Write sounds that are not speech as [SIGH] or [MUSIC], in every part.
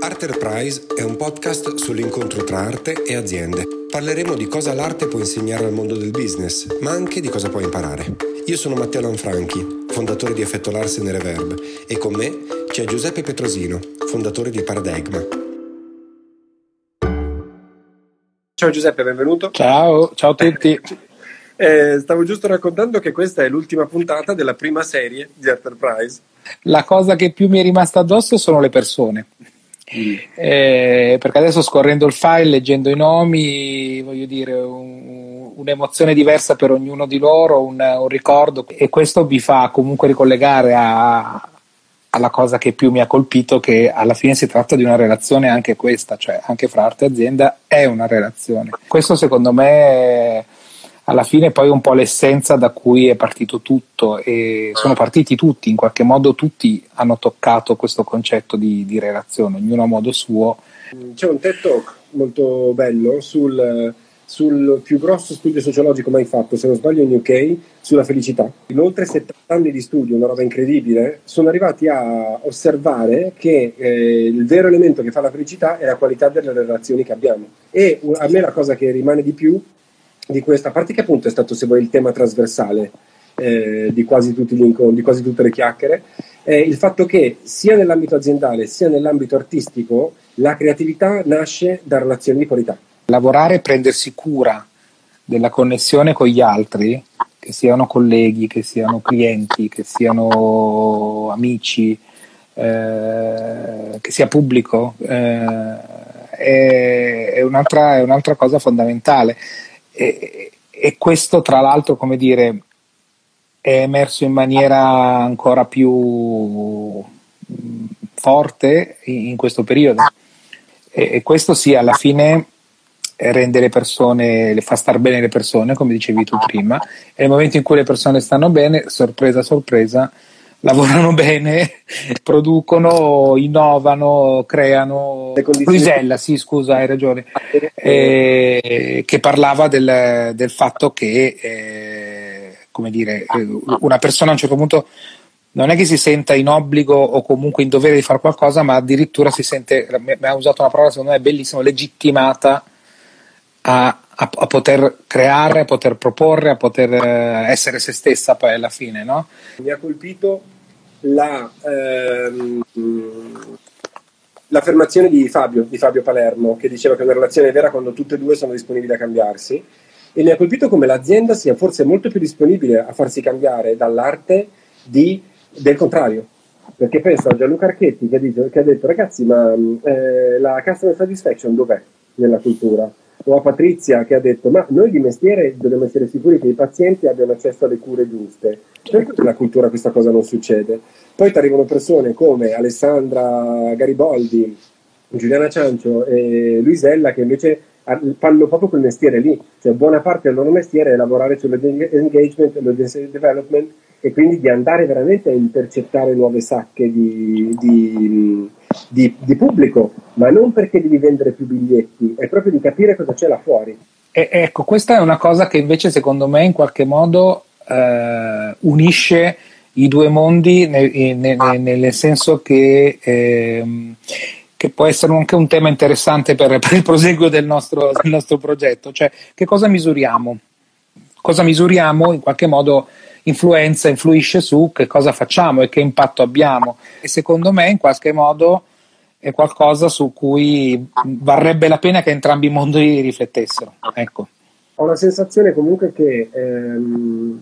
Arterprise è un podcast sull'incontro tra arte e aziende. Parleremo di cosa l'arte può insegnare al mondo del business, ma anche di cosa può imparare. Io sono Matteo Lanfranchi, fondatore di Effetto Larsen e Reverb, e con me c'è Giuseppe Petrosino, fondatore di Paradigma. Ciao Giuseppe, benvenuto. Ciao, ciao a tutti. [LAUGHS] Eh, stavo giusto raccontando che questa è l'ultima puntata della prima serie di Enterprise. La cosa che più mi è rimasta addosso sono le persone. Eh, perché adesso scorrendo il file, leggendo i nomi, voglio dire, un, un'emozione diversa per ognuno di loro, un, un, ricordo, e questo vi fa comunque ricollegare a, alla cosa che più mi ha colpito, che alla fine si tratta di una relazione anche questa, cioè anche fra arte e azienda è una relazione. Questo secondo me. È, alla fine poi un po' l'essenza da cui è partito tutto e sono partiti tutti, in qualche modo tutti hanno toccato questo concetto di, di relazione, ognuno a modo suo. C'è un TED Talk molto bello sul, sul più grosso studio sociologico mai fatto, se non sbaglio in UK, sulla felicità. In oltre 70 anni di studio, una roba incredibile, sono arrivati a osservare che eh, il vero elemento che fa la felicità è la qualità delle relazioni che abbiamo. E a me la cosa che rimane di più di questa, parte che appunto è stato se vuoi il tema trasversale eh, di, quasi tutti gli incontri, di quasi tutte le chiacchiere, è il fatto che sia nell'ambito aziendale sia nell'ambito artistico la creatività nasce da relazioni di qualità. Lavorare e prendersi cura della connessione con gli altri, che siano colleghi, che siano clienti, che siano amici, eh, che sia pubblico, eh, è, è, un'altra, è un'altra cosa fondamentale. E, e questo, tra l'altro, come dire, è emerso in maniera ancora più forte in questo periodo. E, e questo sì, alla fine rende le persone, le fa star bene le persone, come dicevi tu prima, e nel momento in cui le persone stanno bene, sorpresa, sorpresa, lavorano [LAUGHS] bene, producono, innovano, creano. Luisella, sì, scusa, hai ragione, eh, che parlava del, del fatto che, eh, come dire, eh, una persona a un certo punto non è che si senta in obbligo o comunque in dovere di fare qualcosa, ma addirittura si sente, mi ha usato una parola secondo me bellissima, legittimata a, a, a, poter creare, a poter proporre, a poter eh, essere se stessa poi alla fine. No? Mi ha colpito la, ehm, l'affermazione di Fabio, di Fabio Palermo, che diceva che una relazione è vera quando tutte e due sono disponibili a cambiarsi. E mi ha colpito come l'azienda sia forse molto più disponibile a farsi cambiare dall'arte di, del contrario. Perché penso a Gianluca Archetti che, dice, che ha detto ragazzi ma eh, la customer satisfaction dov'è nella cultura? O a Patrizia che ha detto ma noi di mestiere dobbiamo essere sicuri che i pazienti abbiano accesso alle cure giuste. Perché nella cultura questa cosa non succede? Poi ti arrivano persone come Alessandra Gariboldi, Giuliana Ciancio e Luisella che invece fanno proprio quel mestiere lì, cioè buona parte del loro mestiere è lavorare sull'engagement, l'audience development e quindi di andare veramente a intercettare nuove sacche di, di, di, di, pubblico, ma non perché devi vendere più biglietti, è proprio di capire cosa c'è là fuori. E, ecco, questa è una cosa che invece secondo me in qualche modo eh, unisce i due mondi nel, nel, nel senso che, eh, che, può essere anche un tema interessante per, per il proseguo del nostro, del nostro progetto, cioè che cosa misuriamo? Cosa misuriamo in qualche modo influenza, influisce su che cosa facciamo e che impatto abbiamo. E secondo me, in qualche modo, è qualcosa su cui varrebbe la pena che entrambi i mondi riflettessero. Ecco. Ho la sensazione comunque che ehm,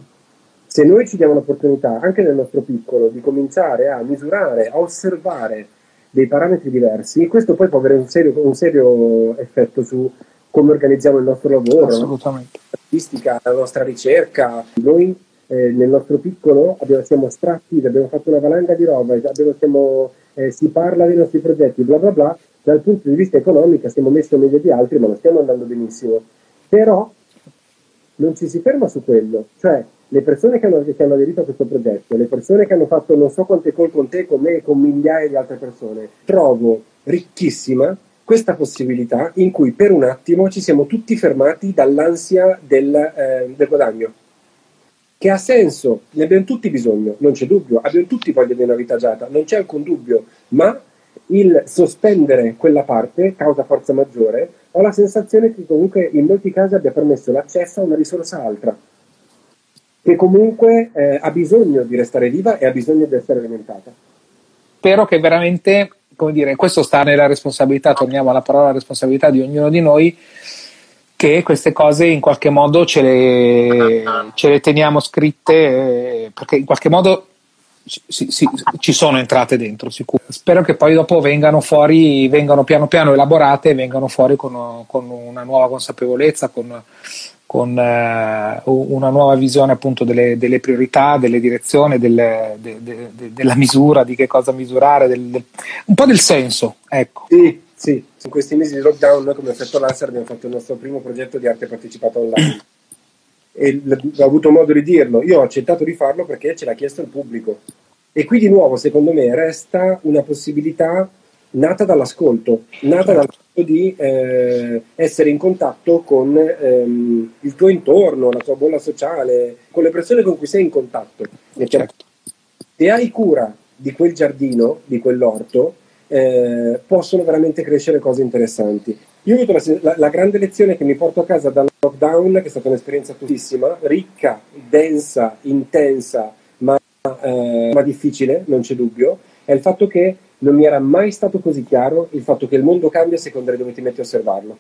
se noi ci diamo l'opportunità, anche nel nostro piccolo, di cominciare a misurare, a osservare dei parametri diversi, questo poi può avere un serio, un serio effetto su come organizziamo il nostro lavoro, la nostra artistica, la nostra ricerca. Noi eh, nel nostro piccolo abbiamo, siamo astratti, abbiamo fatto una valanga di roba, abbiamo, siamo, eh, si parla dei nostri progetti, bla bla bla, dal punto di vista economico stiamo messi meglio di altri, ma non stiamo andando benissimo. Però non ci si ferma su quello, cioè le persone che hanno, che hanno aderito a questo progetto, le persone che hanno fatto non so quante call con te, con me e con migliaia di altre persone, trovo ricchissima questa possibilità in cui per un attimo ci siamo tutti fermati dall'ansia del, eh, del guadagno che ha senso, ne abbiamo tutti bisogno, non c'è dubbio, abbiamo tutti voglia di una vita agiata, non c'è alcun dubbio, ma il sospendere quella parte, causa forza maggiore, ho la sensazione che comunque in molti casi abbia permesso l'accesso a una risorsa altra, che comunque eh, ha bisogno di restare viva e ha bisogno di essere alimentata. Spero che veramente, come dire, questo sta nella responsabilità, torniamo alla parola responsabilità di ognuno di noi, che queste cose in qualche modo ce le, ce le teniamo scritte, eh, perché in qualche modo sì, sì, ci sono entrate dentro, sicuro. Spero che poi dopo vengano fuori, vengano piano piano elaborate e vengano fuori con, con una nuova consapevolezza, con, con eh, una nuova visione appunto delle, delle priorità, delle direzioni, delle, de, de, de, della misura, di che cosa misurare, del, un po' del senso, ecco. Sì, sì, in questi mesi di lockdown noi come effetto laser abbiamo fatto il nostro primo progetto di arte partecipata online e ho avuto modo di dirlo, io ho accettato di farlo perché ce l'ha chiesto il pubblico. E qui di nuovo, secondo me, resta una possibilità nata dall'ascolto, nata dal fatto di eh, essere in contatto con ehm, il tuo intorno, la tua bolla sociale, con le persone con cui sei in contatto. Certo. Se hai cura di quel giardino, di quell'orto, eh, possono veramente crescere cose interessanti. Io ho avuto la, la, grande lezione che mi porto a casa dal lockdown, che è stata un'esperienza tuttissima, ricca, densa, intensa, ma, eh, ma difficile, non c'è dubbio, è il fatto che non mi era mai stato così chiaro il fatto che il mondo cambia a seconda di dove ti metti a osservarlo.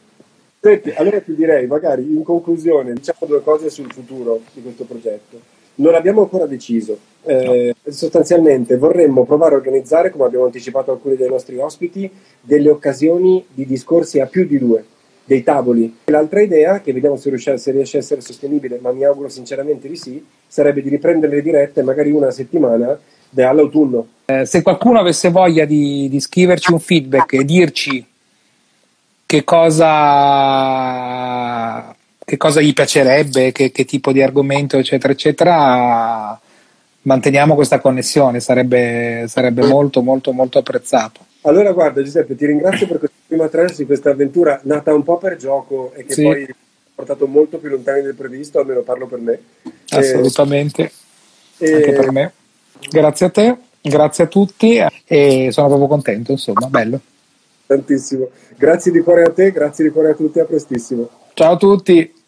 Senti, allora ti direi, magari in conclusione, diciamo due cose sul futuro di questo progetto. Non abbiamo ancora deciso. Eh, no. Sostanzialmente vorremmo provare a organizzare, come abbiamo anticipato alcuni dei nostri ospiti, delle occasioni di discorsi a più di due, dei tavoli. L'altra idea, che vediamo se riesce, se riesce a essere sostenibile, ma mi auguro sinceramente di sì, sarebbe di riprendere le dirette magari una settimana all'autunno. Eh, se qualcuno avesse voglia di, di scriverci un feedback e dirci che cosa che cosa gli piacerebbe, che, che, tipo di argomento, eccetera, eccetera, manteniamo questa connessione, sarebbe, sarebbe molto, molto, molto apprezzato. Allora, guarda, Giuseppe, ti ringrazio per questa prima tranche di questa avventura nata un po' per gioco e che sì. poi ha portato molto più lontani del previsto, almeno parlo per me. Assolutamente, e... anche per me. Grazie a te, grazie a tutti e sono proprio contento, insomma, bello. Tantissimo. Grazie di cuore a te, grazie di cuore a tutti, a prestissimo. Ciao a tutti.